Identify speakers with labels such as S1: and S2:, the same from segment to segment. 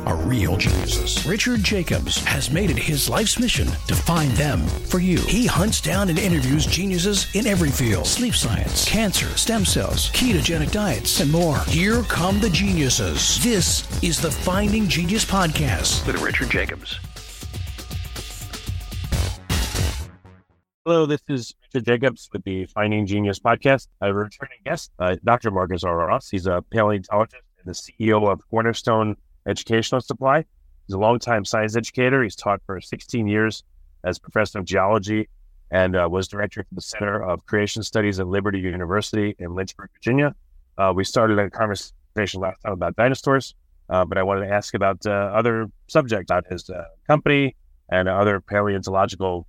S1: are real geniuses. Richard Jacobs has made it his life's mission to find them for you. He hunts down and interviews geniuses in every field sleep science, cancer, stem cells, ketogenic diets, and more. Here come the geniuses. This is the Finding Genius Podcast.
S2: With Richard Jacobs.
S3: Hello, this is Richard Jacobs with the Finding Genius podcast. A returning guest, uh, Dr. Marcus R. Ross. He's a paleontologist and the CEO of Cornerstone Educational Supply. He's a longtime science educator. He's taught for 16 years as professor of geology and uh, was director of the Center of Creation Studies at Liberty University in Lynchburg, Virginia. Uh, we started a conversation last time about dinosaurs, uh, but I wanted to ask about uh, other subjects, about his uh, company and other paleontological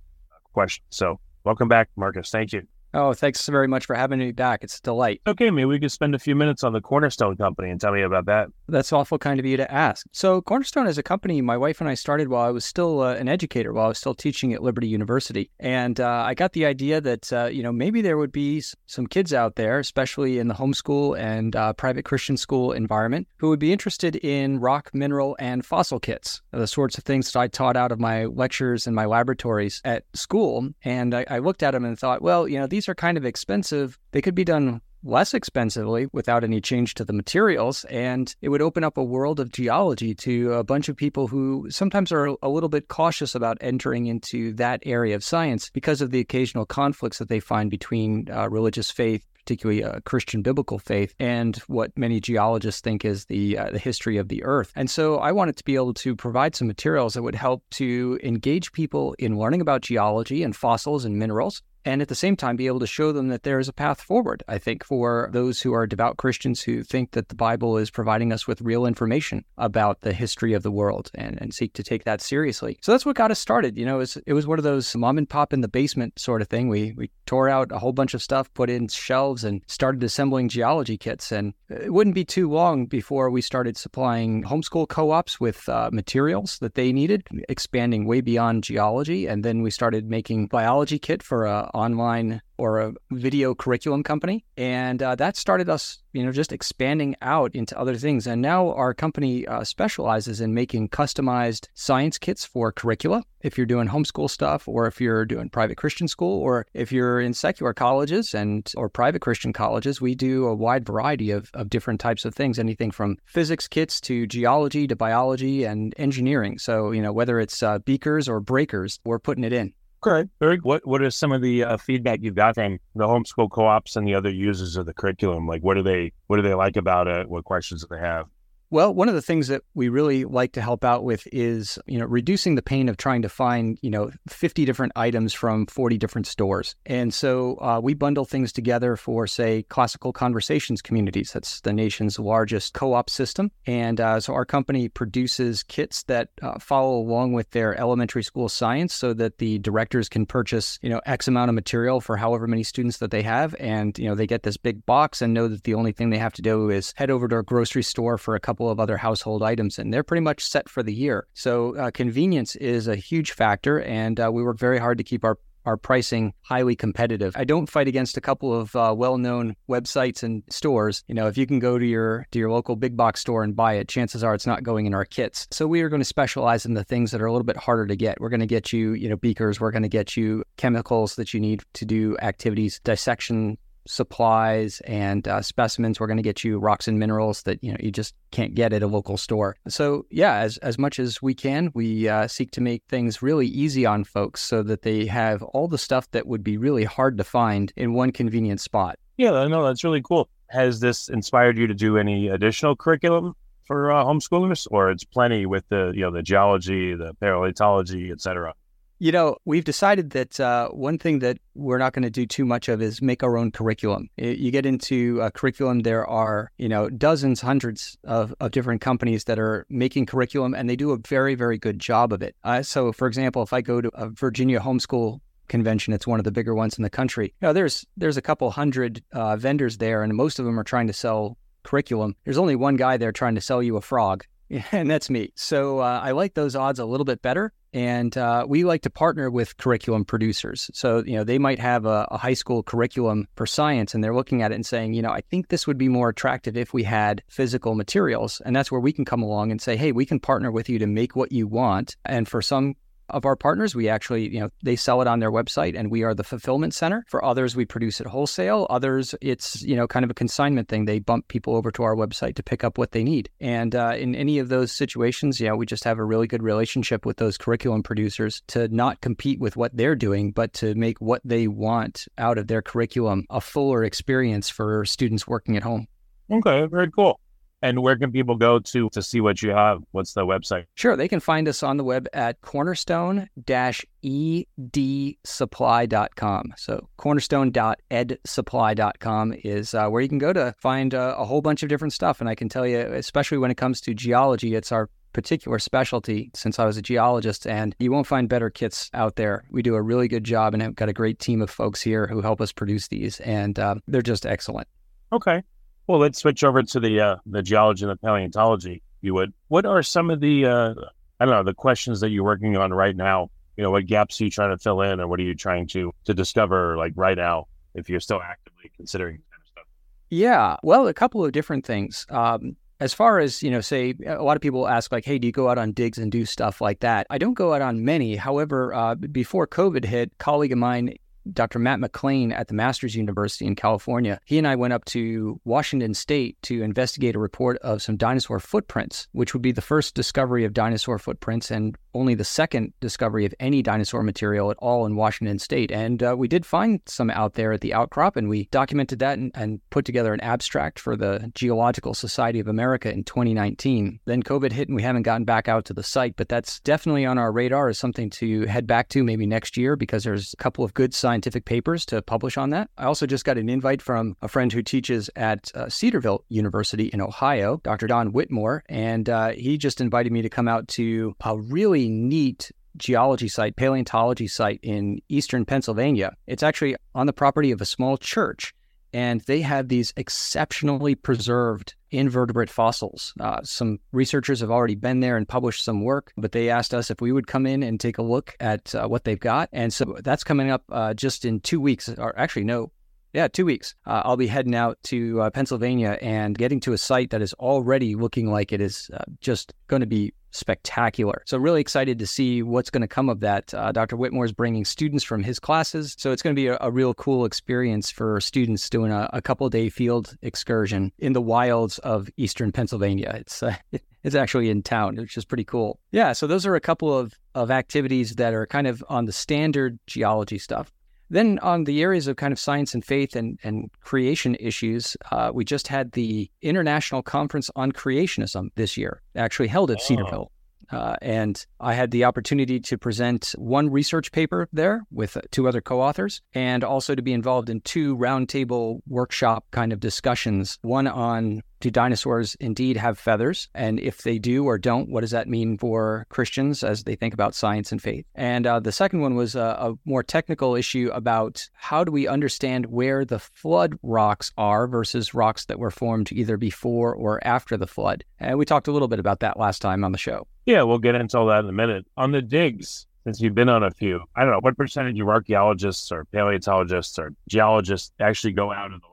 S3: questions. So, welcome back, Marcus. Thank you.
S4: Oh, thanks very much for having me back. It's a delight.
S3: Okay, maybe we could spend a few minutes on the Cornerstone Company and tell me about that.
S4: That's awful kind of you to ask. So, Cornerstone is a company my wife and I started while I was still uh, an educator, while I was still teaching at Liberty University. And uh, I got the idea that, uh, you know, maybe there would be some kids out there, especially in the homeschool and uh, private Christian school environment, who would be interested in rock, mineral, and fossil kits, the sorts of things that I taught out of my lectures and my laboratories at school. And I, I looked at them and thought, well, you know, these are kind of expensive. They could be done less expensively without any change to the materials. And it would open up a world of geology to a bunch of people who sometimes are a little bit cautious about entering into that area of science because of the occasional conflicts that they find between uh, religious faith. Particularly uh, Christian biblical faith, and what many geologists think is the uh, the history of the Earth. And so, I wanted to be able to provide some materials that would help to engage people in learning about geology and fossils and minerals, and at the same time be able to show them that there is a path forward. I think for those who are devout Christians who think that the Bible is providing us with real information about the history of the world and, and seek to take that seriously. So that's what got us started. You know, it was, it was one of those mom and pop in the basement sort of thing. We we tore out a whole bunch of stuff, put in shelves, and started assembling geology kits. And it wouldn't be too long before we started supplying homeschool co-ops with uh, materials that they needed, expanding way beyond geology. And then we started making biology kit for a online or a video curriculum company. And uh, that started us, you know, just expanding out into other things. And now our company uh, specializes in making customized science kits for curricula. If you're doing homeschool stuff, or if you're doing private Christian school, or if you're in secular colleges and or private Christian colleges, we do a wide variety of, of different types of things, anything from physics kits to geology to biology and engineering. So, you know, whether it's uh, beakers or breakers, we're putting it in.
S3: Okay. Very. What What are some of the uh, feedback you've got from the homeschool co-ops and the other users of the curriculum? Like, what do they What do they like about it? What questions do they have?
S4: Well, one of the things that we really like to help out with is, you know, reducing the pain of trying to find, you know, 50 different items from 40 different stores. And so uh, we bundle things together for, say, classical conversations communities. That's the nation's largest co op system. And uh, so our company produces kits that uh, follow along with their elementary school science so that the directors can purchase, you know, X amount of material for however many students that they have. And, you know, they get this big box and know that the only thing they have to do is head over to a grocery store for a couple of other household items, and they're pretty much set for the year. So uh, convenience is a huge factor, and uh, we work very hard to keep our our pricing highly competitive. I don't fight against a couple of uh, well-known websites and stores. You know, if you can go to your to your local big box store and buy it, chances are it's not going in our kits. So we are going to specialize in the things that are a little bit harder to get. We're going to get you, you know, beakers. We're going to get you chemicals that you need to do activities, dissection supplies and uh, specimens. We're going to get you rocks and minerals that you know you just can't get at a local store. So yeah, as as much as we can, we uh, seek to make things really easy on folks so that they have all the stuff that would be really hard to find in one convenient spot.
S3: Yeah, I know that's really cool. Has this inspired you to do any additional curriculum for uh, homeschoolers, or it's plenty with the you know the geology, the paleontology, et cetera?
S4: You know, we've decided that uh, one thing that we're not going to do too much of is make our own curriculum. You get into a curriculum, there are, you know, dozens, hundreds of, of different companies that are making curriculum, and they do a very, very good job of it. Uh, so, for example, if I go to a Virginia homeschool convention, it's one of the bigger ones in the country. You know, there's there's a couple hundred uh, vendors there, and most of them are trying to sell curriculum, there's only one guy there trying to sell you a frog, and that's me. So uh, I like those odds a little bit better. And uh, we like to partner with curriculum producers. So, you know, they might have a, a, high school curriculum for science and they're looking at it and saying, you know, I think this would be more attractive if we had physical materials. And that's where we can come along and say, hey, we can partner with you to make what you want. And for some of our partners, we actually, you know, they sell it on their website and we are the fulfillment center. For others, we produce it wholesale. Others, it's, you know, kind of a consignment thing. They bump people over to our website to pick up what they need. And uh, in any of those situations, yeah, we just have a really good relationship with those curriculum producers to not compete with what they're doing, but to make what they want out of their curriculum a fuller experience for students working at home.
S3: Okay, very cool. And where can people go to to see what you have? What's the website?
S4: Sure, they can find us on the web at cornerstone-edsupply.com. So cornerstone.edsupply.com is uh, where you can go to find uh, a whole bunch of different stuff. And I can tell you, especially when it comes to geology, it's our particular specialty since I was a geologist, and you won't find better kits out there. We do a really good job and have got a great team of folks here who help us produce these, and uh, they're just excellent.
S3: Okay. Well, let's switch over to the uh, the geology and the paleontology. You would. What are some of the uh, I don't know the questions that you're working on right now? You know, what gaps are you trying to fill in, or what are you trying to to discover like right now? If you're still actively considering kind of stuff.
S4: Yeah, well, a couple of different things. Um, as far as you know say a lot of people ask like hey do you go out on digs and do stuff like that i don't go out on many however uh, before covid hit colleague of mine Dr. Matt McLain at the Masters University in California. He and I went up to Washington State to investigate a report of some dinosaur footprints, which would be the first discovery of dinosaur footprints and only the second discovery of any dinosaur material at all in Washington State. And uh, we did find some out there at the outcrop, and we documented that and, and put together an abstract for the Geological Society of America in 2019. Then COVID hit, and we haven't gotten back out to the site, but that's definitely on our radar as something to head back to maybe next year because there's a couple of good science scientific papers to publish on that. I also just got an invite from a friend who teaches at uh, Cedarville University in Ohio, Dr. John Whitmore, and uh, he just invited me to come out to a really neat geology site, paleontology site in eastern Pennsylvania. It's actually on the property of a small church and they have these exceptionally preserved invertebrate fossils. Uh, some researchers have already been there and published some work, but they asked us if we would come in and take a look at uh, what they've got. And so that's coming up uh, just in two weeks, or actually, no, yeah, two weeks. Uh, I'll be heading out to uh, Pennsylvania and getting to a site that is already looking like it is uh, just going to be spectacular. So, really excited to see what's going to come of that. Uh, Dr. Whitmore is bringing students from his classes. So, it's going to be a, a real cool experience for students doing a, a couple day field excursion in the wilds of eastern Pennsylvania. It's, uh, it's actually in town, which is pretty cool. Yeah, so those are a couple of, of activities that are kind of on the standard geology stuff. Then on the areas of kind of science and faith and, and creation issues, uh, we just had the International Conference on Creationism this year, actually held at oh. Cedarville. Uh, and I had the opportunity to present one research paper there with uh, two other co authors, and also to be involved in two roundtable workshop kind of discussions one on do dinosaurs indeed have feathers? And if they do or don't, what does that mean for Christians as they think about science and faith? And uh, the second one was a, a, more technical issue about how do we understand where the flood rocks are versus rocks that were formed either before or after the flood. And we talked a little bit about that last time on the show.
S3: Yeah, we'll get into all that in a minute. On the digs, since you've been on a few, I don't know, what percentage of archaeologists or paleontologists or geologists actually go out of the?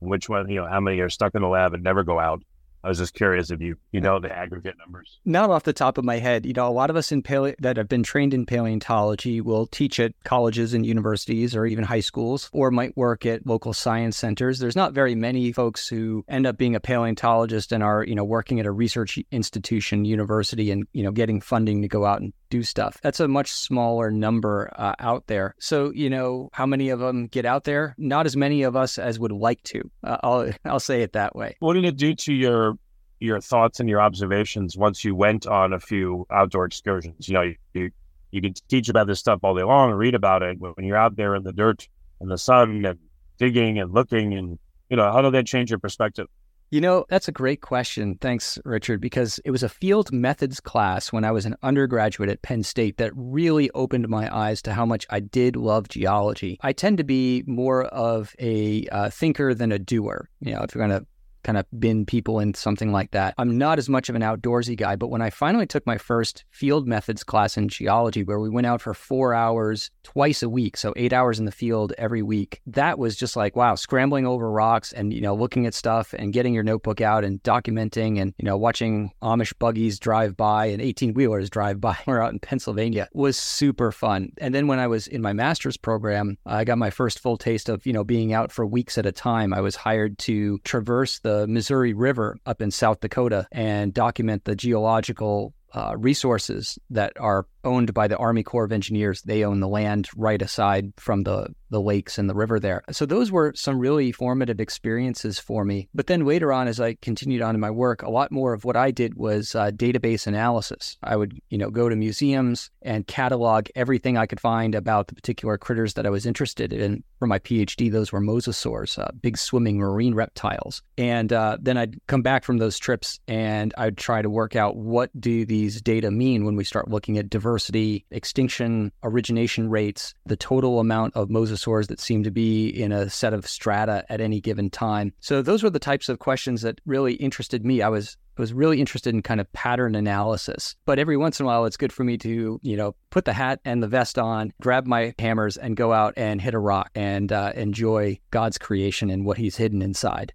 S3: Which one, you know, how many are stuck in the lab and never go out? I was just curious if you you know the aggregate numbers.
S4: Not off the top of my head. You know, a lot of us in paleo- that have been trained in paleontology will teach at colleges and universities or even high schools, or might work at local science centers. There's not very many folks who end up being a paleontologist and are you know working at a research institution, university, and you know getting funding to go out and do stuff. That's a much smaller number uh, out there. So, you know, how many of them get out there? Not as many of us as would like to. Uh, I'll I'll say it that way.
S3: What did it do to your your thoughts and your observations once you went on a few outdoor excursions. You know, you, you, you can teach about this stuff all day long and read about it, but when you're out there in the dirt and the sun and digging and looking and, you know, how did that change your perspective?
S4: You know, that's a great question. Thanks, Richard, because it was a field methods class when I was an undergraduate at Penn State that really opened my eyes to how much I did love geology. I tend to be more of a uh, thinker than a doer. You know, if you're going to kind of bin people in something like that. I'm not as much of an outdoorsy guy, but when I finally took my first field methods class in geology, where we went out for four hours twice a week, so eight hours in the field every week, that was just like, wow, scrambling over rocks and, you know, looking at stuff and getting your notebook out and documenting and, you know, watching Amish buggies drive by and 18 wheelers drive by. We're out in Pennsylvania was super fun. And then when I was in my master's program, I got my first full taste of, you know, being out for weeks at a time. I was hired to traverse the Missouri River up in South Dakota and document the geological uh, resources that are owned by the Army Corps of Engineers. They own the land right aside from the the lakes and the river there. So those were some really formative experiences for me. But then later on, as I continued on in my work, a lot more of what I did was uh, database analysis. I would, you know, go to museums and catalog everything I could find about the particular critters that I was interested in. For my PhD, those were mosasaurs, uh, big swimming marine reptiles. And uh, then I'd come back from those trips and I'd try to work out what do these data mean when we start looking at diverse diversity, extinction, origination rates, the total amount of mosasaurs that seem to be in a set of strata at any given time. So those were the types of questions that really interested me. I was I was really interested in kind of pattern analysis. But every once in a while, it's good for me to, you know, put the hat and the vest on, grab my hammers, and go out and hit a rock and uh, enjoy God's creation and what He's hidden inside.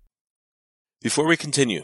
S5: Before we continue,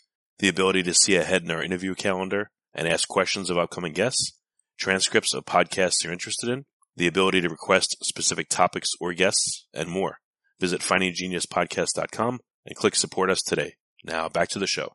S5: the ability to see ahead in our interview calendar and ask questions of upcoming guests, transcripts of podcasts you're interested in, the ability to request specific topics or guests, and more. Visit findinggeniuspodcast.com and click support us today. Now back to the show.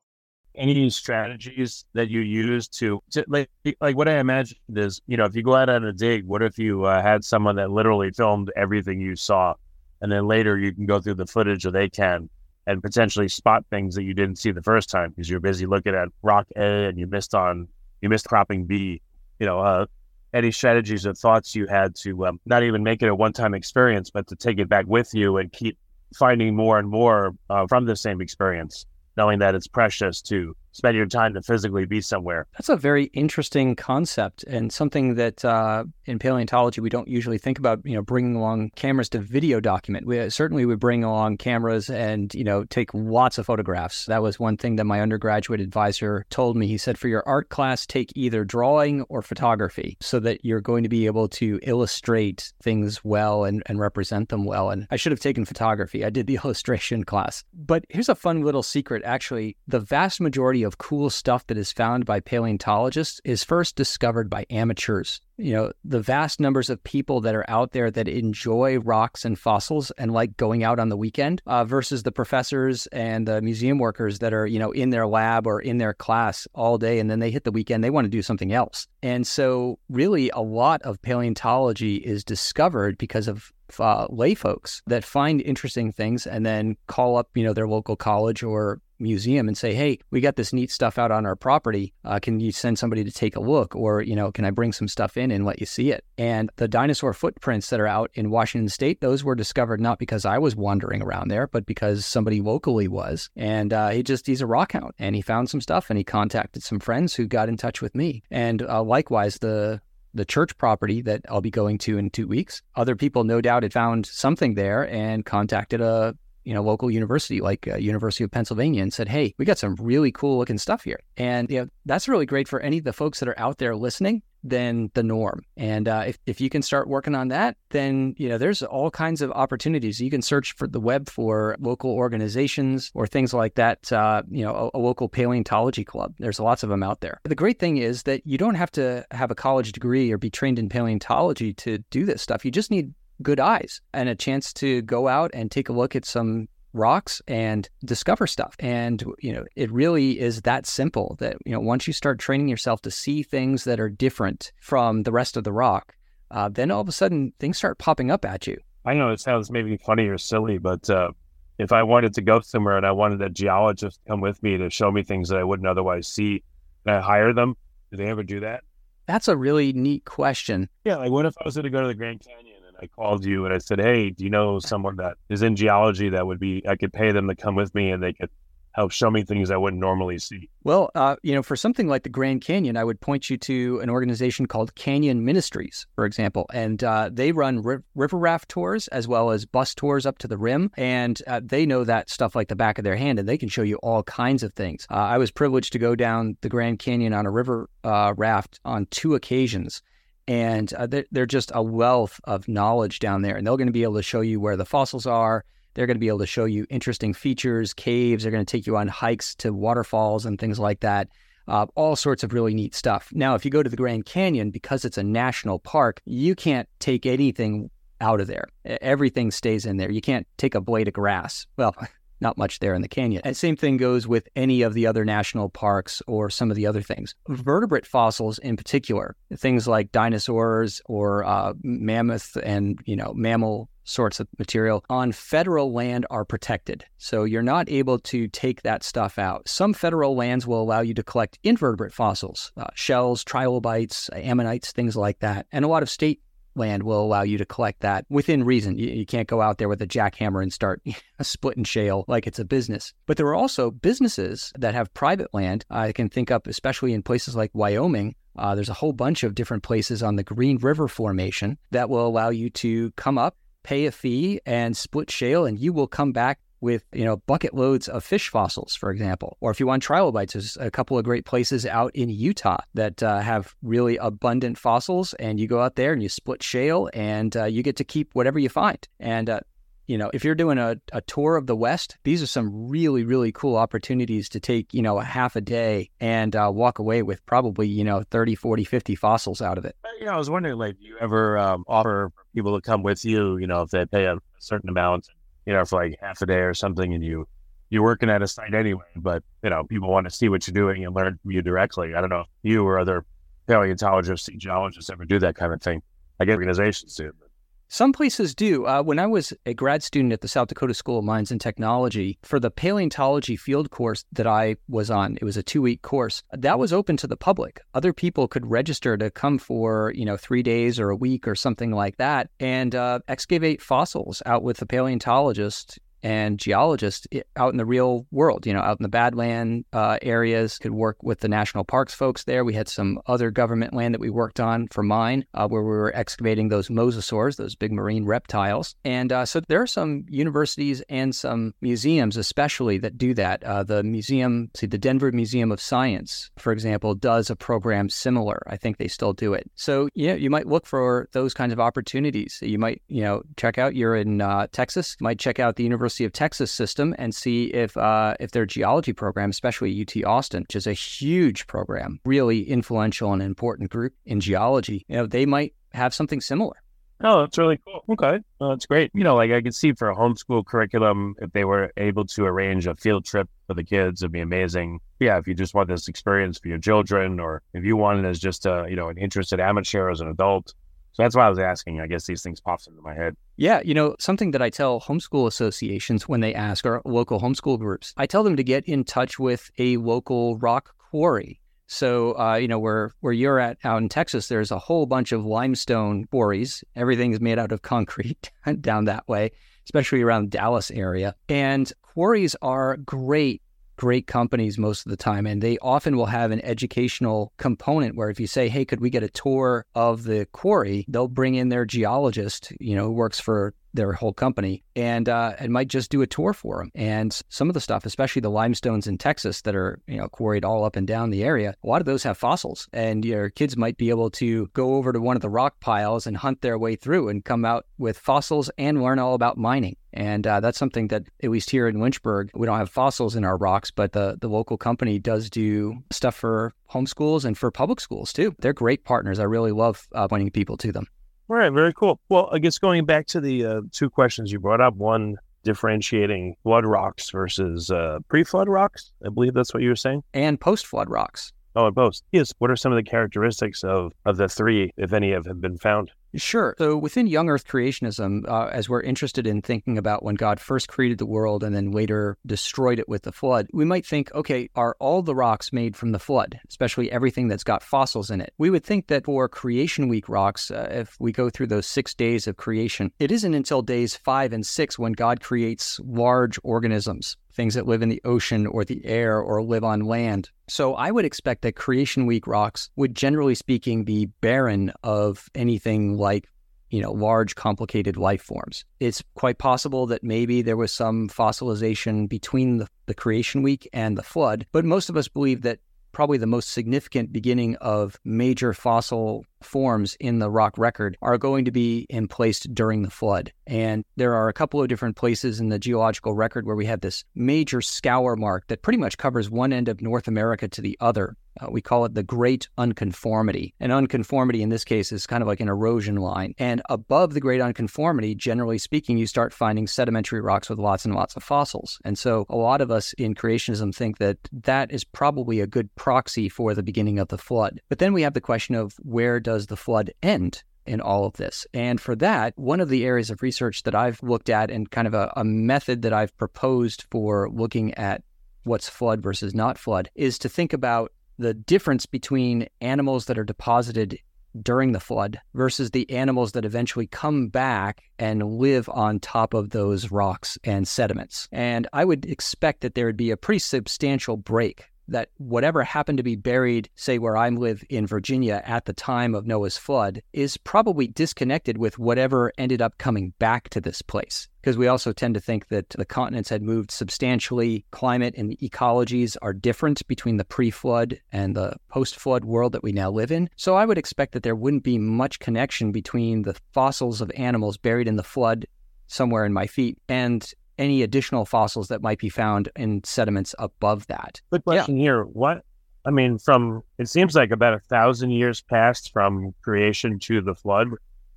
S3: Any strategies that you use to, to like, like what I imagined is, you know, if you go out on a dig, what if you uh, had someone that literally filmed everything you saw, and then later you can go through the footage or they can, and potentially spot things that you didn't see the first time because you're busy looking at rock A and you missed on you missed cropping B. You know, uh, any strategies or thoughts you had to um, not even make it a one-time experience, but to take it back with you and keep finding more and more uh, from the same experience, knowing that it's precious to spend your time to physically be somewhere.
S4: That's a very interesting concept and something that uh, in paleontology we don't usually think about. You know, bringing along cameras to video document. We certainly would bring along cameras and you know take lots of photographs. That was one thing that my undergraduate advisor told me. He said, for your art class, take either drawing or photography, so that you're going to be able to illustrate things well and, and represent them well. And I should have taken photography. I did the illustration class. But here's a fun little secret. Actually, the vast majority of cool stuff that is found by paleontologists is first discovered by amateurs. You know, the vast numbers of people that are out there that enjoy rocks and fossils and like going out on the weekend uh, versus the professors and the museum workers that are, you know, in their lab or in their class all day and then they hit the weekend, they want to do something else. And so, really, a lot of paleontology is discovered because of uh, lay folks that find interesting things and then call up, you know, their local college or museum and say, "Hey, we got this neat stuff out on our property. Uh, can you send somebody to take a look, or you know, can I bring some stuff in and let you see it?" And the dinosaur footprints that are out in Washington State, those were discovered not because I was wandering around there, but because somebody locally was. And uh, he just he's a rock hound, and he found some stuff, and he contacted some friends who got in touch with me. And uh, likewise, the the church property that I'll be going to in two weeks. Other people, no doubt, had found something there and contacted a you know, local university like uh, University of Pennsylvania and said, "Hey, we got some really cool looking stuff here," and you know, that's really great for any of the folks that are out there listening than the norm. And uh, if, if you can start working on that, then you know there's all kinds of opportunities. You can search for the web for local organizations or things like that. Uh, you know, a, a, local paleontology club. There's lots of them out there. The great thing is that you don't have to have a college degree or be trained in paleontology to do this stuff. You just need good eyes and a chance to go out and take a look at some rocks and discover stuff. And, you know, it really is that simple that, you know, once you start training yourself to see things that are different from the rest of the rock, uh, then all of a sudden things start popping up at you.
S3: I know it sounds maybe funny or silly, but uh, if I wanted to go somewhere and I wanted a geologist to come with me to show me things that I wouldn't otherwise see, can I hire them? Do they ever do that?
S4: That's a really neat question.
S3: Yeah, like what if I was going to go to the Grand Canyon I called you and I said, "Hey, do you know someone that is in geology that would be I could pay them to come with me and they could help show me things I wouldn't normally see.
S4: Well, uh, you know, for something like the Grand Canyon, I would point you to an organization called Canyon Ministries, for example, and uh, they run ri- river raft tours as well as bus tours up to the rim, and uh, they know that stuff like the back of their hand, and they can show you all kinds of things. Uh, I was privileged to go down the Grand Canyon on a river uh, raft on two occasions and uh, they're, they're, just a wealth of knowledge down there and they're going to be able to show you where the fossils are they're going to be able to show you interesting features, caves. They're going to take you on hikes to waterfalls and things like that. Uh, all sorts of really neat stuff. Now, if you go to the Grand Canyon, because it's a national park, you can't take anything out of there. Everything stays in there. You can't take a blade of grass. Well, not much there in the canyon. And same thing goes with any of the other national parks or some of the other things. Vertebrate fossils, in particular, things like dinosaurs or uh, mammoth and you know mammal sorts of material on federal land are protected. So you're not able to take that stuff out. Some federal lands will allow you to collect invertebrate fossils, uh, shells, trilobites, ammonites, things like that. And a lot of state land will allow you to collect that within reason. You, you, can't go out there with a jackhammer and start a split splitting shale like it's a business. But there are also businesses that have private land. I can think up, especially in places like Wyoming. Uh, there's a whole bunch of different places on the Green River Formation that will allow you to come up pay a fee and split shale, and you will come back with you know bucket loads of fish fossils, for example. Or if you want trilobites, there's a couple of great places out in Utah that uh, have really abundant fossils, and you go out there and you split shale, and uh, you get to keep whatever you find. And uh, you know, if you're doing a, a tour of the West, these are some really, really cool opportunities to take, you know, a half a day and uh, walk away with probably, you know, 30, 40, 50 fossils out of it.
S3: Uh, you know, I was wondering, like, do you ever um, offer people to come with you, you know, if they pay a certain amount, you know, for like half a day or something and you, you're working at a site anyway, but, you know, people want to see what you're doing and learn from you directly. I don't know if you or other paleontologists, geologists ever do that kind of thing. I get organizations do. But
S4: some places do. Uh, when I was a grad student at the South Dakota School of Mines and Technology, for the paleontology field course that I was on, it was a two week course, that was open to the public. Other people could register to come for, you know, three days or a week or something like that and uh, excavate fossils out with the paleontologist and geologists out in the real world, you know, out in the Badland uh, areas, could work with the national parks folks there. We had some other government land that we worked on for mine, uh, where we were excavating those mosasaurs, those big marine reptiles. And uh, so there are some universities and some museums, especially, that do that. Uh, the museum, see, the Denver Museum of Science, for example, does a program similar. I think they still do it. So, yeah, you might look for those kinds of opportunities. You might, you know, check out, you're in uh, Texas, you might check out the University University of Texas system and see if uh, if their geology program, especially UT Austin, which is a huge program, really influential and important group in geology, you know, they might have something similar.
S3: Oh, that's really cool. Okay. Well, that's great. You know, like I could see for a homeschool curriculum, if they were able to arrange a field trip for the kids, it'd be amazing. Yeah, if you just want this experience for your children, or if you want it as just a, you know, an interested amateur as an adult, so that's why I was asking. I guess these things pops into my head.
S4: Yeah, you know, something that I tell homeschool associations when they ask or local homeschool groups, I tell them to get in touch with a local rock quarry. So, uh, you know, where where you're at out in Texas, there's a whole bunch of limestone quarries. Everything's made out of concrete down that way, especially around the Dallas area. And quarries are great great companies most of the time, and they often will have an educational component where if you say, "Hey, could we get a tour of the quarry?" they'll bring in their geologist, you know, who works for their whole company and uh, and might just do a tour for them. And some of the stuff, especially the limestones in Texas that are you know quarried all up and down the area, a lot of those have fossils, and your kids might be able to go over to one of the rock piles and hunt their way through and come out with fossils and learn all about mining. And uh, that's something that, at least here in Lynchburg, we don't have fossils in our rocks, but the, the local company does do stuff for homeschools and for public schools too. They're great partners. I really love uh, pointing people to them.
S3: All right, very cool. Well, I guess going back to the uh, two questions you brought up, one differentiating flood rocks versus uh, pre-flood rocks. I believe that's what you were saying.
S4: And post-flood rocks.
S3: Oh, and both. Yes. What are some of the characteristics of, of the three, if any, of have been found?
S4: Sure. So within young Earth creationism, uh, as we're interested in thinking about when God first created the world and then later destroyed it with the flood, we might think, okay, are all the rocks made from the flood, especially everything that's got fossils in it? We would think that for creation week rocks, uh, if we go through those six days of creation, it isn't until days five and six when God creates large organisms things that live in the ocean or the air or live on land. So I would expect that creation week rocks would generally speaking be barren of anything like you know, large, complicated life forms. It's quite possible that maybe there was some fossilization between the, the creation week and the flood, but most of us believe that probably the most significant beginning of major fossil forms in the rock record are going to be in place during the flood. And there are a couple of different places in the geological record where we have this major scour mark that pretty much covers one end of North America to the other. Uh, we call it the Great Unconformity. And unconformity in this case is kind of like an erosion line. And above the Great Unconformity, generally speaking, you start finding sedimentary rocks with lots and lots of fossils. And so a lot of us in creationism think that that is probably a good proxy for the beginning of the flood. But then we have the question of where does the flood end? in all of this. And for that, one of the areas of research that I've looked at and kind of a, a, method that I've proposed for looking at what's flood versus not flood is to think about the difference between animals that are deposited during the flood versus the animals that eventually come back and live on top of those rocks and sediments. And I would expect that there would be a pretty substantial break that whatever happened to be buried, say where I live in Virginia at the time of Noah's flood, is probably disconnected with whatever ended up coming back to this place. Because we also tend to think that the continents had moved substantially. Climate and ecologies are different between the pre flood and the post flood world that we now live in. So I would expect that there wouldn't be much connection between the fossils of animals buried in the flood somewhere in my feet and any additional fossils that might be found in sediments above that.
S3: Good question yeah. here. What I mean, from it seems like about a thousand years passed from creation to the flood.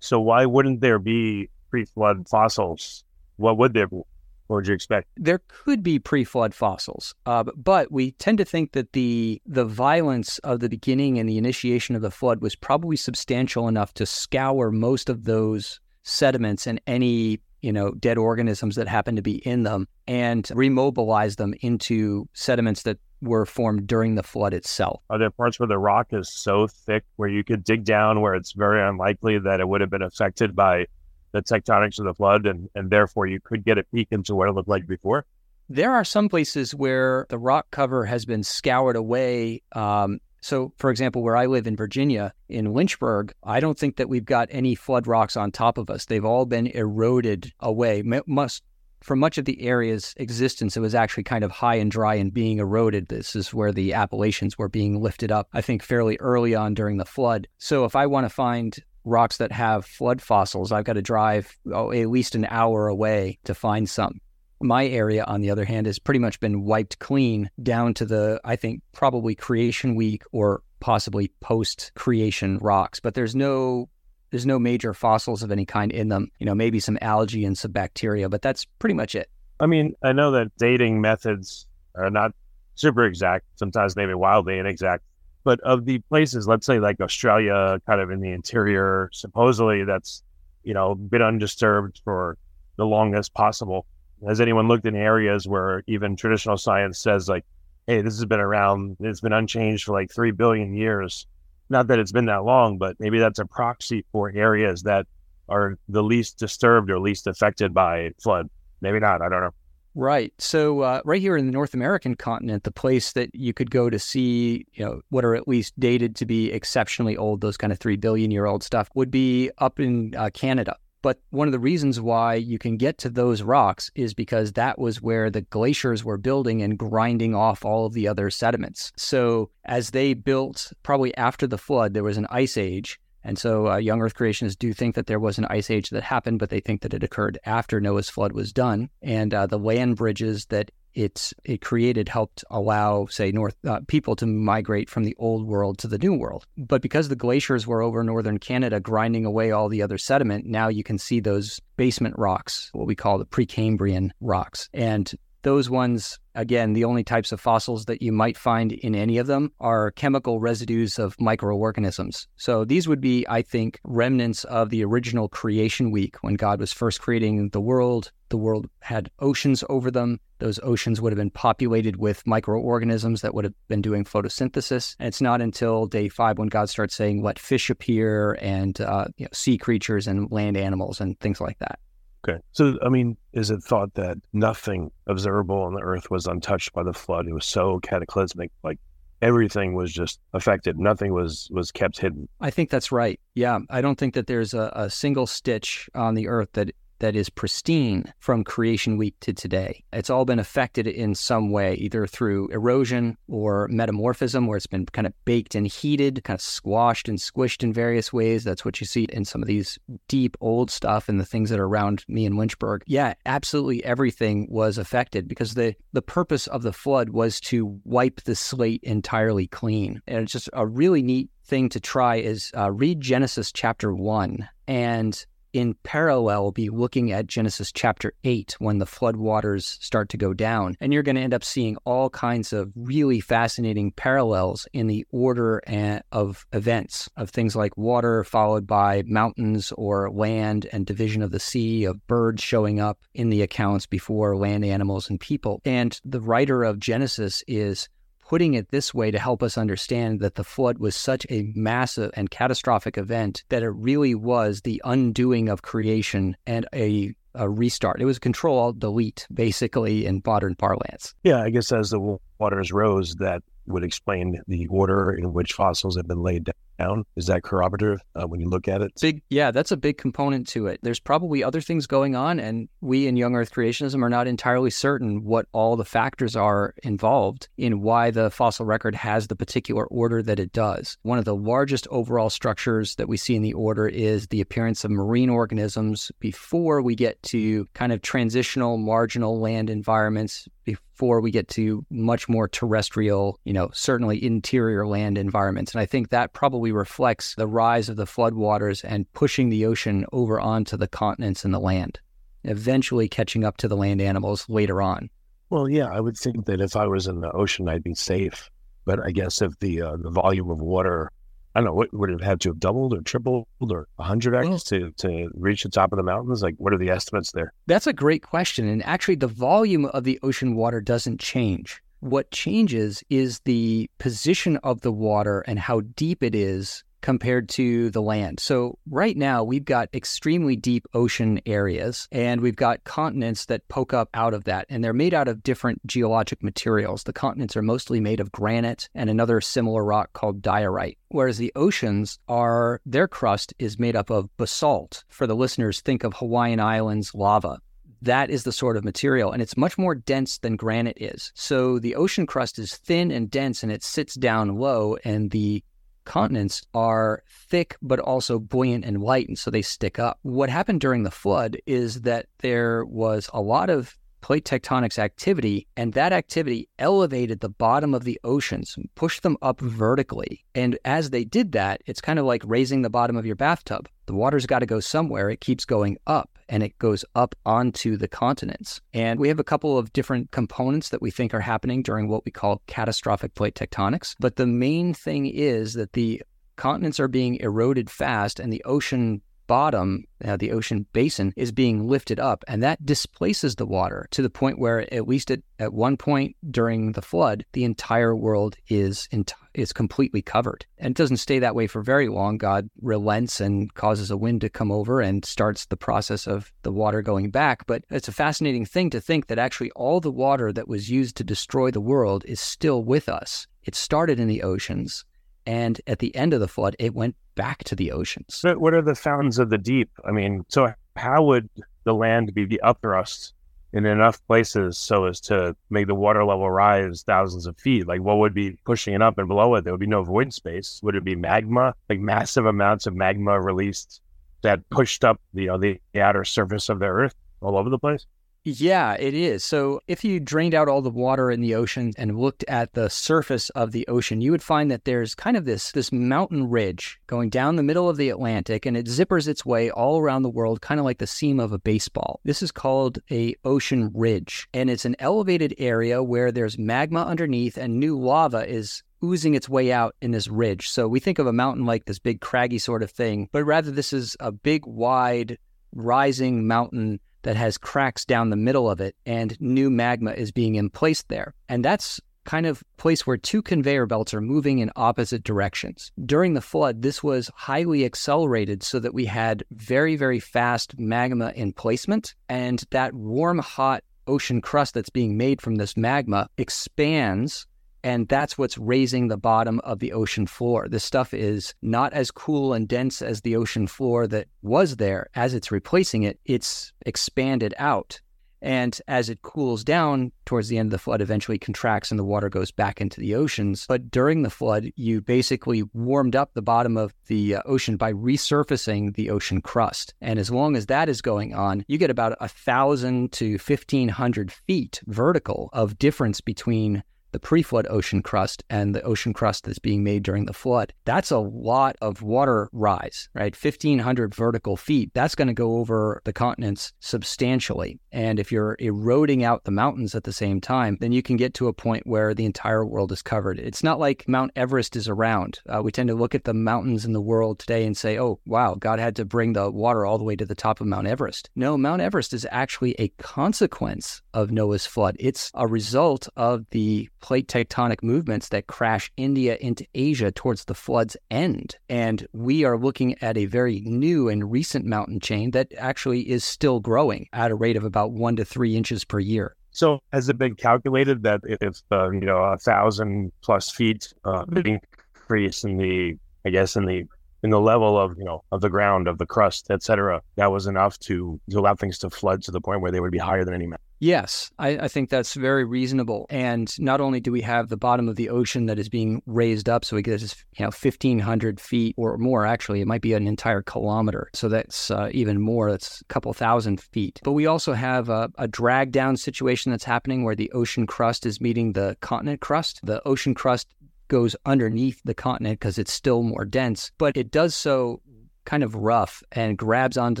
S3: So why wouldn't there be pre-flood fossils? What would there? What would you expect?
S4: There could be pre-flood fossils, uh, but we tend to think that the the violence of the beginning and the initiation of the flood was probably substantial enough to scour most of those sediments and any you know, dead organisms that happen to be in them and remobilize them into sediments that were formed during the flood itself.
S3: Are there parts where the rock is so thick where you could dig down where it's very unlikely that it would have been affected by the tectonics of the flood and, and therefore you could get a peek into what it looked like before?
S4: There are some places where the rock cover has been scoured away um, so, for example, where I live in Virginia, in Lynchburg, I don't think that we've got any flood rocks on top of us. They've all been eroded away. Must for much of the area's existence, it was actually kind of high and dry and being eroded. This is where the Appalachians were being lifted up, I think, fairly early on during the flood. So if I want to find rocks that have flood fossils, I've got to drive oh, at least an hour away to find some. My area, on the other hand, has pretty much been wiped clean down to the, I think, probably creation week or possibly post creation rocks. But there's no there's no major fossils of any kind in them. You know, maybe some algae and some bacteria, but that's pretty much it.
S3: I mean, I know that dating methods are not super exact, sometimes maybe wildly inexact. But of the places, let's say like Australia, kind of in the interior, supposedly that's, you know, been undisturbed for the longest possible has anyone looked in areas where even traditional science says like, hey, this has been around, it's been unchanged for like three billion years. Not that it's been that long, but maybe that's a proxy for areas that are the least disturbed or least affected by flood. Maybe not. I don't know.
S4: Right. So, uh, right here in the North American continent, the place that you could go to see, you know, what are at least dated to be exceptionally old, those kind of three billion year old stuff, would be up in uh, Canada. But one of the reasons why you can get to those rocks is because that was where the glaciers were building and grinding off all of the other sediments. So, as they built, probably after the flood, there was an ice age. And so, uh, young Earth creationists do think that there was an ice age that happened, but they think that it occurred after Noah's flood was done. And uh, the land bridges that it's it created helped allow say north uh, people to migrate from the old world to the new world. But because the glaciers were over northern canada grinding away all the other sediment now you can see those basement rocks what we call the precambrian rocks. And those ones, again, the only types of fossils that you might find in any of them are chemical residues of microorganisms. So these would be, I think, remnants of the original creation week when God was first creating the world. The world had oceans over them. Those oceans would have been populated with microorganisms that would have been doing photosynthesis. And it's not until day five when God starts saying, let fish appear and uh, you know, sea creatures and land animals and things like that.
S3: Okay. So, I mean, is it thought that nothing observable on the earth was untouched by the flood? It was so cataclysmic, like everything was just affected. Nothing was was kept hidden.
S4: I think that's right. Yeah, I don't think that there's a, a single stitch on the earth that that is pristine from creation week to today. It's all been affected in some way, either through erosion or metamorphism, where it's been kind of baked and heated, kind of squashed and squished in various ways. That's what you see in some of these deep old stuff and the things that are around me in Lynchburg. Yeah, absolutely everything was affected because the, the purpose of the flood was to wipe the slate entirely clean. And it's just a really neat thing to try is uh, read Genesis chapter 1 and in parallel be looking at Genesis chapter 8 when the flood waters start to go down. And you're going to end up seeing all kinds of really fascinating parallels in the order eh, of events of things like water followed by mountains or land and division of the sea, of birds showing up in the accounts before land animals and people. And the writer of Genesis is putting it this way to help us understand that the flood was such a massive and catastrophic event that it really was the undoing of creation and a, a restart. It was a control alt delete, basically, in modern parlance.
S3: Yeah, I guess as the waters rose, that would explain the order in which fossils have been laid down. Is that corroborative uh, when you look at it?
S4: Big, yeah, that's a big component to it. There's probably other things going on, and we in Young Earth Creationism are not entirely certain what all the factors are involved in why the fossil record has the particular order that it does. One of the largest overall structures that we see in the order is the appearance of marine organisms before we get to kind of transitional marginal land environments before we get to much more terrestrial, you know, certainly interior land environments. And I think that probably reflects the rise of the floodwaters and pushing the ocean over onto the continents and the land, eventually catching up to the land animals later on.
S3: Well, yeah, I would think that if I was in the ocean, I'd be safe. But I guess if the uh, the volume of water I don't know, what would it have to have doubled or tripled or 100x well, to, to reach the top of the mountains? Like, what are the estimates there?
S4: That's a great question. And actually, the volume of the ocean water doesn't change. What changes is the position of the water and how deep it is compared to the land. So, right now, we've got extremely deep ocean areas and we've got continents that poke up out of that. And they're made out of different geologic materials. The continents are mostly made of granite and another similar rock called diorite, whereas the oceans are, their crust is made up of basalt. For the listeners, think of Hawaiian Islands lava that is the sort of material, and it's much more dense than granite is. So the ocean crust is thin and dense, and it sits down low, and the continents are thick but also buoyant and light, and so they stick up. What happened during the flood is that there was a lot of plate tectonics activity, and that activity elevated the bottom of the oceans, pushed them up vertically. And as they did that, it's kind of like raising the bottom of your bathtub. The water's got to go somewhere. It keeps going up and it goes up onto the continents. And we have a couple of different components that we think are happening during what we call catastrophic plate tectonics. But the main thing is that the continents are being eroded fast and the ocean bottom, uh, the ocean basin, is being lifted up, and that displaces the water to the point where, at least at, at one point during the flood, the entire world is in, is completely covered. And it doesn't stay that way for very long. God relents and causes a wind to come over and starts the process of the water going back. But it's a fascinating thing to think that actually all the water that was used to destroy the world is still with us. It started in the oceans. And at the end of the flood, it went back to the oceans.
S3: But what are the fountains of the deep? I mean, so how would the land be the upthrust in enough places so as to make the water level rise thousands of feet? Like, what would be pushing it up and below it? There would be no void space. Would it be magma, like massive amounts of magma released that pushed up, you know, the, the outer surface of the Earth all over the place?
S4: Yeah, it is. So if you drained out all the water in the ocean and looked at the surface of the ocean, you would find that there's kind of this this mountain ridge going down the middle of the Atlantic and it zippers its way all around the world kind of like the seam of a baseball. This is called a ocean ridge and it's an elevated area where there's magma underneath and new lava is oozing its way out in this ridge. So we think of a mountain like this big craggy sort of thing, but rather this is a big wide rising mountain that has cracks down the middle of it and new magma is being emplaced there. And that's kind of place where two conveyor belts are moving in opposite directions. During the flood, this was highly accelerated so that we had very, very fast magma emplacement. And that warm, hot ocean crust that's being made from this magma expands and that's what's raising the bottom of the ocean floor. This stuff is not as cool and dense as the ocean floor that was there. As it's replacing it, it's expanded out. And as it cools down towards the end of the flood, eventually contracts and the water goes back into the oceans. But during the flood, you basically warmed up the bottom of the uh, ocean by resurfacing the ocean crust. And as long as that is going on, you get about a thousand to fifteen hundred feet vertical of difference between the pre flood ocean crust and the ocean crust that's being made during the flood. That's a lot of water rise, right? 1,500 vertical feet. That's going to go over the continents substantially. And if you're eroding out the mountains at the same time, then you can get to a point where the entire world is covered. It's not like Mount Everest is around. Uh, we tend to look at the mountains in the world today and say, oh, wow, God had to bring the water all the way to the top of Mount Everest. No, Mount Everest is actually a consequence of Noah's flood. It's a result of the plate tectonic movements that crash India into Asia towards the flood's end. And we are looking at a very new and recent mountain chain that actually is still growing at a rate of about one to three inches per year.
S3: So has it been calculated that if uh, you know a thousand plus feet uh, increase in the I guess in the in the level of you know of the ground of the crust et cetera that was enough to to allow things to flood to the point where they would be higher than any mountain
S4: Yes, I, I, think that's very reasonable. And not only do we have the bottom of the ocean that is being raised up, so we get this, you know, fifteen hundred feet or more. Actually, it might be an entire kilometer. So that's uh, even more. That's a couple thousand feet. But we also have a, a drag down situation that's happening where the ocean crust is meeting the continent crust. The ocean crust goes underneath the continent because it's still more dense, but it does so kind of rough and grabs onto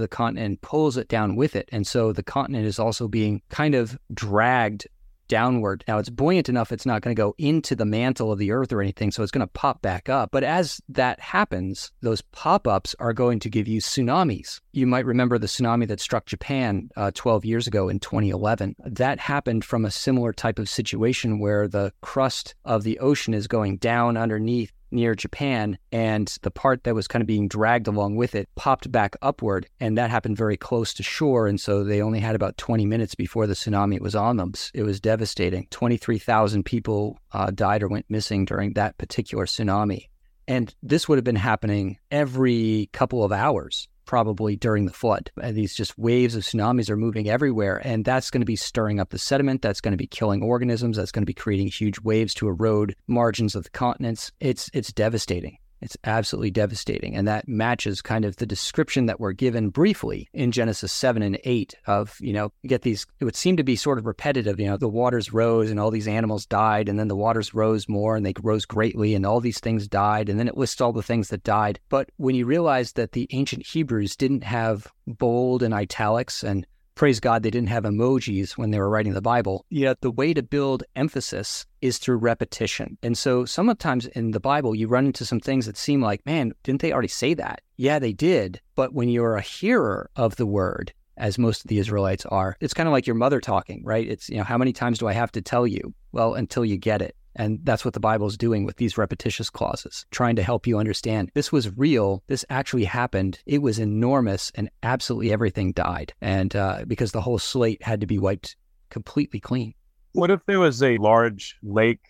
S4: the continent and pulls it down with it. And so the continent is also being kind of dragged downward. Now it's buoyant enough it's not going to go into the mantle of the earth or anything, so it's going to pop back up. But as that happens, those pop ups are going to give you tsunamis. You might remember the tsunami that struck Japan uh, 12 years ago in 2011. That happened from a similar type of situation where the crust of the ocean is going down underneath near Japan, and the part that was kind of being dragged along with it popped back upward, and that happened very close to shore. And so they only had about 20 minutes before the tsunami was on them. It was devastating. 23,000 people uh, died or went missing during that particular tsunami. And this would have been happening every couple of hours probably during the flood. And these just waves of tsunamis are moving everywhere. And that's going to be stirring up the sediment. That's going to be killing organisms. That's going to be creating huge waves to erode margins of the continents. It's, it's devastating. It's absolutely devastating. And that matches kind of the description that we're given briefly in Genesis 7 and 8 of, you know, you get these, it would seem to be sort of repetitive. You know, the waters rose and all these animals died, and then the waters rose more and they rose greatly, and all these things died. And then it lists all the things that died. But when you realize that the ancient Hebrews didn't have bold and italics and praise God they didn't have emojis when they were writing the Bible. Yet the way to build emphasis is through repetition. And so sometimes in the Bible, you run into some things that seem like, man, didn't they already say that? Yeah, they did. But when you're a hearer of the word, as most of the Israelites are, it's kind of like your mother talking, right? It's, you know, how many times do I have to tell you? Well, until you get it. And that's what the Bible is doing with these repetitious clauses, trying to help you understand this was real. This actually happened. It was enormous, and absolutely everything died. And uh, because the whole slate had to be wiped completely clean.
S3: What if there was a large lake,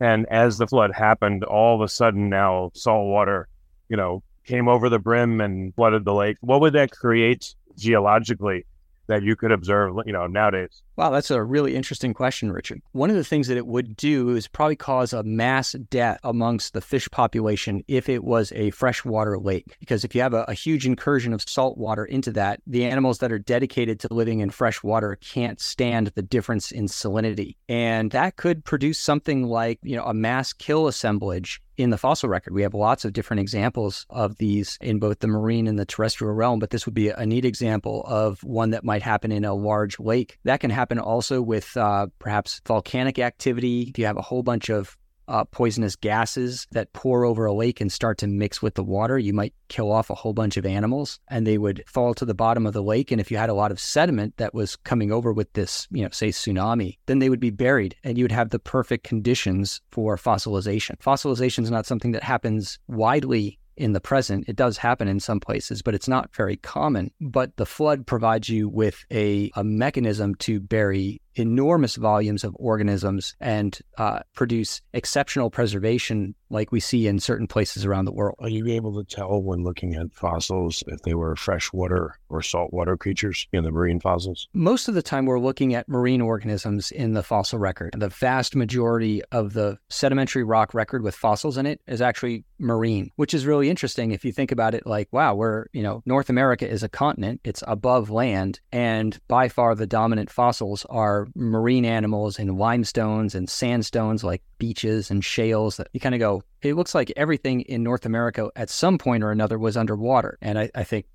S3: and as the flood happened, all of a sudden now salt water, you know, came over the brim and flooded the lake? What would that create geologically? That you could observe, you know, nowadays?
S4: Wow, that's a really interesting question, Richard. One of the things that it would do is probably cause a mass death amongst the fish population if it was a freshwater lake. Because if you have a, a huge incursion of salt water into that, the animals that are dedicated to living in fresh water can't stand the difference in salinity. And that could produce something like, you know, a mass kill assemblage in the fossil record. We have lots of different examples of these in both the marine and the terrestrial realm, but this would be a neat example of one that might happen in a large lake. That can happen also with uh, perhaps volcanic activity. If you have a whole bunch of uh, poisonous gases that pour over a lake and start to mix with the water, you might kill off a whole bunch of animals and they would fall to the bottom of the lake. And if you had a lot of sediment that was coming over with this, you know, say tsunami, then they would be buried and you would have the perfect conditions for fossilization. Fossilization is not something that happens widely in the present. It does happen in some places, but it's not very common. But the flood provides you with a, a mechanism to bury enormous volumes of organisms and uh, produce exceptional preservation like we see in certain places around the world.
S6: Are you able to tell when looking at fossils if they were freshwater or saltwater creatures in the marine fossils?
S4: Most of the time, we're looking at marine organisms in the fossil record. The vast majority of the sedimentary rock record with fossils in it is actually marine, which is really interesting if you think about it like, wow, we're, you know, North America is a continent, it's above land, and by far the dominant fossils are marine animals in limestones and sandstones like beaches and shales that you kind of go, it looks like everything in North America at some point or another was underwater. And I, I think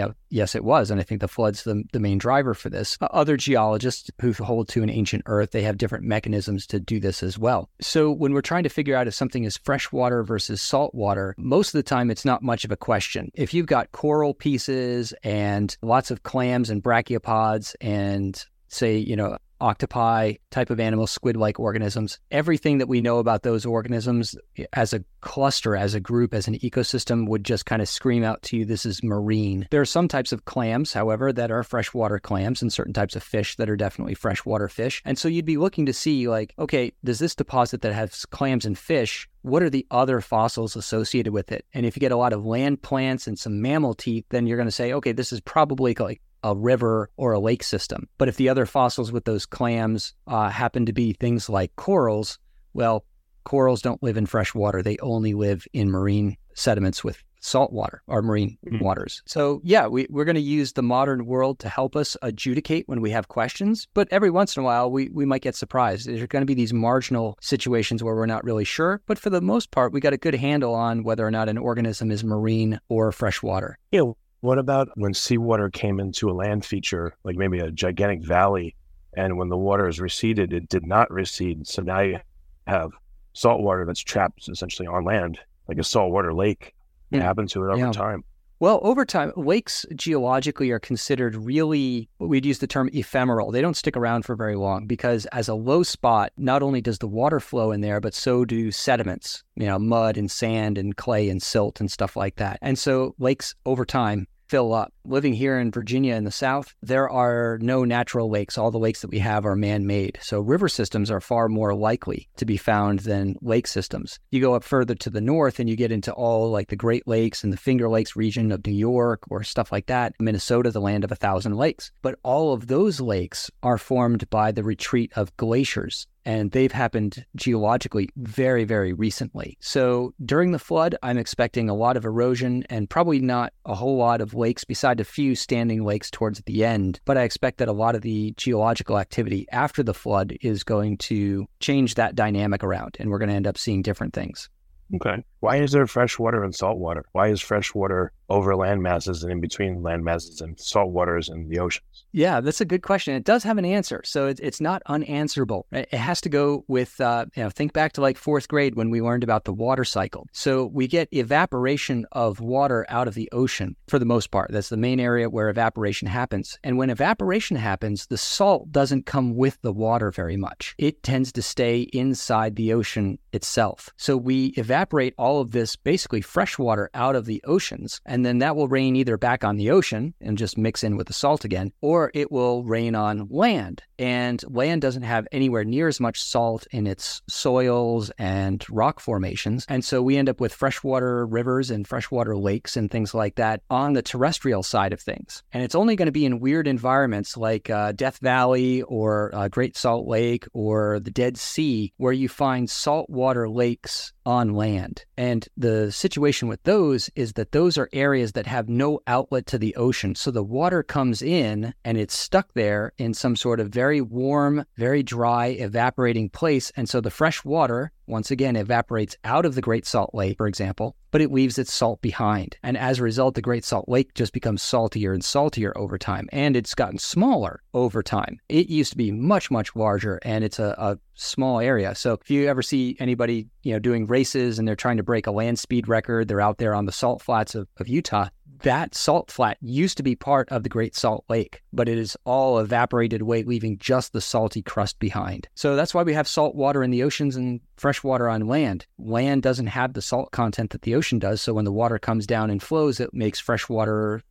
S4: know, yes, it was. And I think the flood's the, the main driver for this. Other geologists who hold to an ancient Earth, they have different mechanisms to do this as well. So when we're trying to figure out if something is freshwater versus saltwater, most of the time it's not much of a question. If you've got coral pieces and lots of clams and brachiopods and say, you know, octopi type of animals, squid like organisms. Everything that we know about those organisms as a cluster, as a group, as an ecosystem would just kind of scream out to you this is marine. There are some types of clams, however, that are freshwater clams and certain types of fish that are definitely freshwater fish. And so you'd be looking to see, like, okay, does this deposit that has clams and fish what are the other fossils associated with it? And if you get a lot of land plants and some mammal teeth, then you're going to say, okay, this is probably like a river or a lake system. But if the other fossils with those clams uh, happen to be things like corals, well, corals don't live in fresh water. They only live in marine sediments with salt water or marine mm-hmm. waters. So, yeah, we, we're going to use the modern world to help us adjudicate when we have questions. But every once in a while, we, we might get surprised. There's going to be these marginal situations where we're not really sure. But for the most part, we got a good handle on whether or not an organism is marine or freshwater.
S6: Yeah. What about when seawater came into a land feature, like maybe a gigantic valley, and when the water is receded, it did not recede. So now you have salt water that's trapped essentially on land, like a saltwater lake. What yeah. happened to it over yeah. time?
S4: Well, over time, lakes geologically are considered really, we'd use the term ephemeral. They don't stick around for very long because, as a low spot, not only does the water flow in there, but so do sediments, you know, mud and sand and clay and silt and stuff like that. And so, lakes over time fill up. Living here in Virginia in the South, there are no natural lakes. All the lakes that we have are man made. So river systems are far more likely to be found than lake systems. You go up further to the north and you get into all like the Great Lakes and the Finger Lakes region of New York or stuff like that. Minnesota, the land of a thousand lakes. But all of those lakes are formed by the retreat of glaciers and they've happened geologically very, very recently. So during the flood, I'm expecting a lot of erosion and probably not a whole lot of lakes, a few standing lakes towards the end. But I expect that a lot of the geological activity after the flood is going to change that dynamic around, and we're going to end up seeing different things.
S6: Okay. Why is there fresh water and salt water? Why is fresh water over land masses and in between land masses and salt waters and the oceans?
S4: Yeah, that's a good question. It does have an answer, so it's it's not unanswerable. It has to go with uh, you know think back to like fourth grade when we learned about the water cycle. So we get evaporation of water out of the ocean for the most part. That's the main area where evaporation happens. And when evaporation happens, the salt doesn't come with the water very much. It tends to stay inside the ocean itself. So we evaporate all of this basically fresh water out of the oceans then that will rain either back on the ocean and just mix in with the salt again, or it will rain on land. And land doesn't have anywhere near as much salt in its soils and rock formations. And so we end up with freshwater rivers and freshwater lakes and things like that on the terrestrial side of things. And it's only going to be in weird environments like uh, Death Valley or uh, Great Salt Lake or the Dead Sea where you find saltwater lakes on land. And the situation with those is that those are areas that have no outlet to the ocean. So the water comes in and it's stuck there in some sort of very warm, very dry, evaporating place. And so the fresh water once again evaporates out of the Great Salt Lake, for example, but it leaves its salt behind. And as a result, the Great Salt Lake just becomes saltier and saltier over time. And it's gotten smaller over time. It used to be much, much larger and it's a, a small area. So if you ever see anybody, you know, doing races and they're trying to break a land speed record, they're out there on the salt flats of, of Utah, that salt flat used to be part of the Great Salt Lake, but it is all evaporated away, leaving just the salty crust behind. So that's why we have salt water in the oceans and fresh water on land. Land doesn't have the salt content that the ocean does, so when the water comes down and flows, it makes fresh water,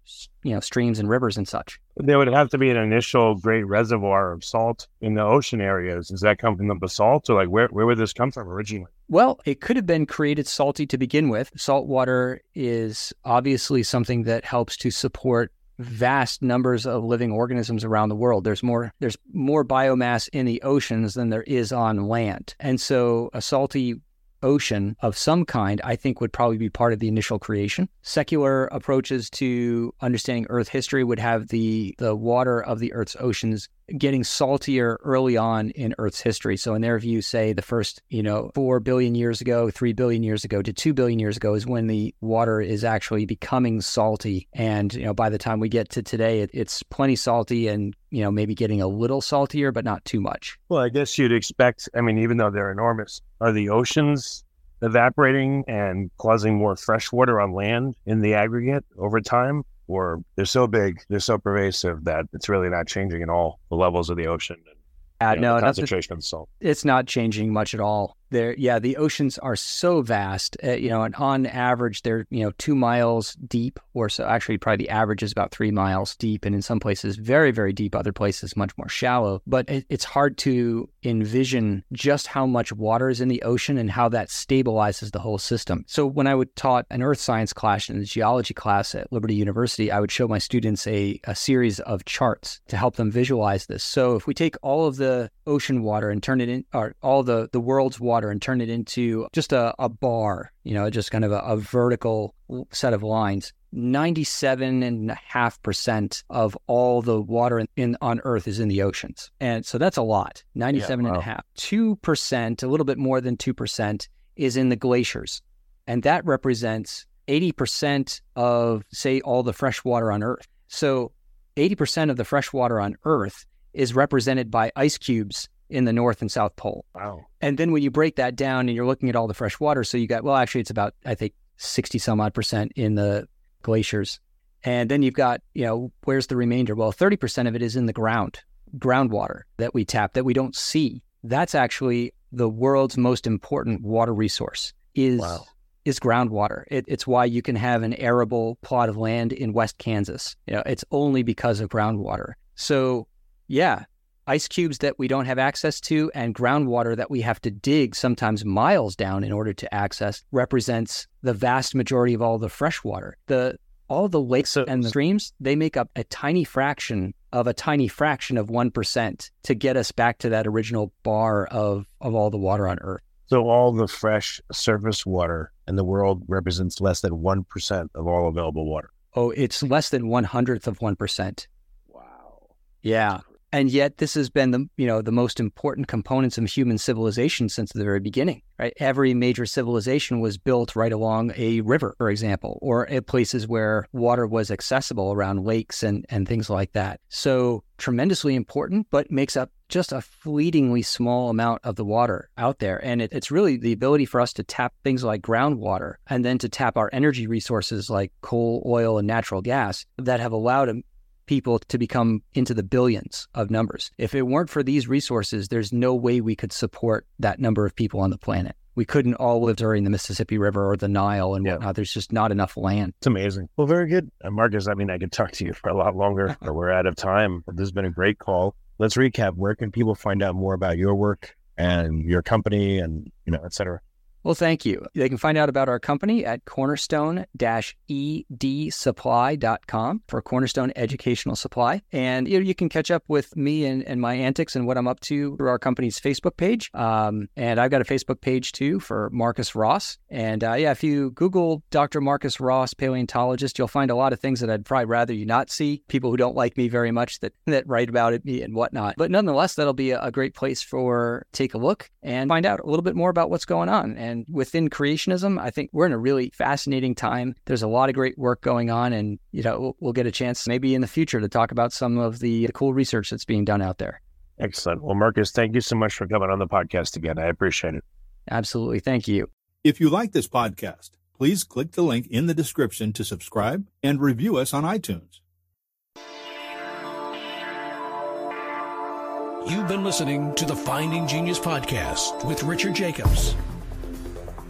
S4: you know, streams and rivers and such.
S6: There would have to be an initial great reservoir of salt in the ocean areas. Does that come from the basalt, or like where where would this come from originally?
S4: Well, it could have been created salty to begin with. Salt water is obviously something that helps to support vast numbers of living organisms around the world. There's more there's more biomass in the oceans than there is on land. And so a salty ocean of some kind, I think would probably be part of the initial creation. Secular approaches to understanding Earth history would have the the water of the Earth's oceans getting saltier early on in Earth's history. So in their view, say the first, you know, four billion years ago, three billion years ago to two billion years ago is when the water is actually becoming salty. And, you know, by the time we get to today, it, it's plenty salty and, you know, maybe getting a little saltier, but not too much.
S6: Well, I guess you'd expect, I mean, even though they're enormous, are the oceans evaporating and causing more fresh water on land in the aggregate over time? Or they're so big, they're so pervasive that it's really not changing at all the levels of the ocean. And,
S4: uh,
S6: you know,
S4: no,
S6: the concentration of salt.
S4: it's not changing much at all. There, yeah, the oceans are so vast. Uh, you know, and on average, they're you know two miles deep, or so. Actually, probably the average is about three miles deep, and in some places very, very deep. Other places much more shallow. But it, it's hard to envision just how much water is in the ocean and how that stabilizes the whole system. So when I would taught an earth science class and a geology class at Liberty University, I would show my students a, a series of charts to help them visualize this. So if we take all of the ocean water and turn it in, or all the the world's water and turn it into just a, a bar, you know, just kind of a, a vertical set of lines. 97.5% of all the water in, in, on earth is in the oceans. And so that's a lot. 97 and a half. 2%, a little bit more than 2% is in the glaciers. And that represents 80% of say all the fresh water on earth. So 80% of the fresh water on earth is represented by ice cubes in the North and South Pole.
S6: Wow.
S4: And then when you break that down and you're looking at all the fresh water, so you got, well, actually, it's about, I think, 60 some odd percent in the glaciers. And then you've got, you know, where's the remainder? Well, 30% of it is in the ground, groundwater that we tap that we don't see. That's actually the world's most important water resource is
S6: Wow.
S4: is groundwater. It, it's why you can have an arable plot of land in West Kansas. You know, it's only because of groundwater. So, yeah, ice cubes that we don't have access to and groundwater that we have to dig sometimes miles down in order to access represents the vast majority of all the freshwater. The all the lakes
S6: So-
S4: and the streams, they make up a tiny fraction of a tiny fraction of 1% to get us back to that original bar of of all the water on earth.
S6: So all the fresh surface water in the world represents less than 1% of all available water.
S4: Oh, it's less than one hundredth of 1%.
S6: Wow.
S4: Yeah. And yet this has been the you know the most important components of human civilization since the very beginning, right? Every major civilization was built right along a river, for example, or at places where water was accessible around lakes and, and things like that. So tremendously important, but makes up just a fleetingly small amount of the water out there. And it, it's really the ability for us to tap things like groundwater and then to tap our energy resources like coal, oil, and natural gas that have allowed people to become into the billions of numbers. If it weren't for these resources, there's no way we could support that number of people on the planet. we couldn't all live during the Mississippi River or the Nile and
S6: Yeah.
S4: whatnot. There's just not enough land.
S6: It's amazing. Well, very good. Uh, Marcus, I mean, I could talk to you for a lot longer, but we're out of time. But this has been a great call. Let's recap. Where can people find out more about your work and your company and, you know, et cetera?
S4: Well, thank you. They can find out about our company at cornerstone-edsupply.com for Cornerstone Educational Supply. And you, know, you can catch up with me and, and my antics and what I'm up to through our company's Facebook page. Um, and I've got a Facebook page too for Marcus Ross. And uh, yeah, if you Google Dr. Marcus Ross, paleontologist, you'll find a lot of things that I'd probably rather you not see. People who don't like me very much that, that write about it and whatnot. But nonetheless, that'll be a, a great place for take a look and find out a little bit more about what's going on. And within creationism, I think we're in a really fascinating time. There's a lot of great work going on, and you know we'll, we'll get a chance maybe in the future to talk about some of the cool research that's being done out there.
S6: Excellent. Well, Marcus, thank you so much for coming on the podcast again. I appreciate it.
S4: Absolutely, thank you.
S7: If you like this podcast, please click the link in the description to subscribe and review us on iTunes.
S1: You've been listening to the Finding Genius podcast with Richard Jacobs.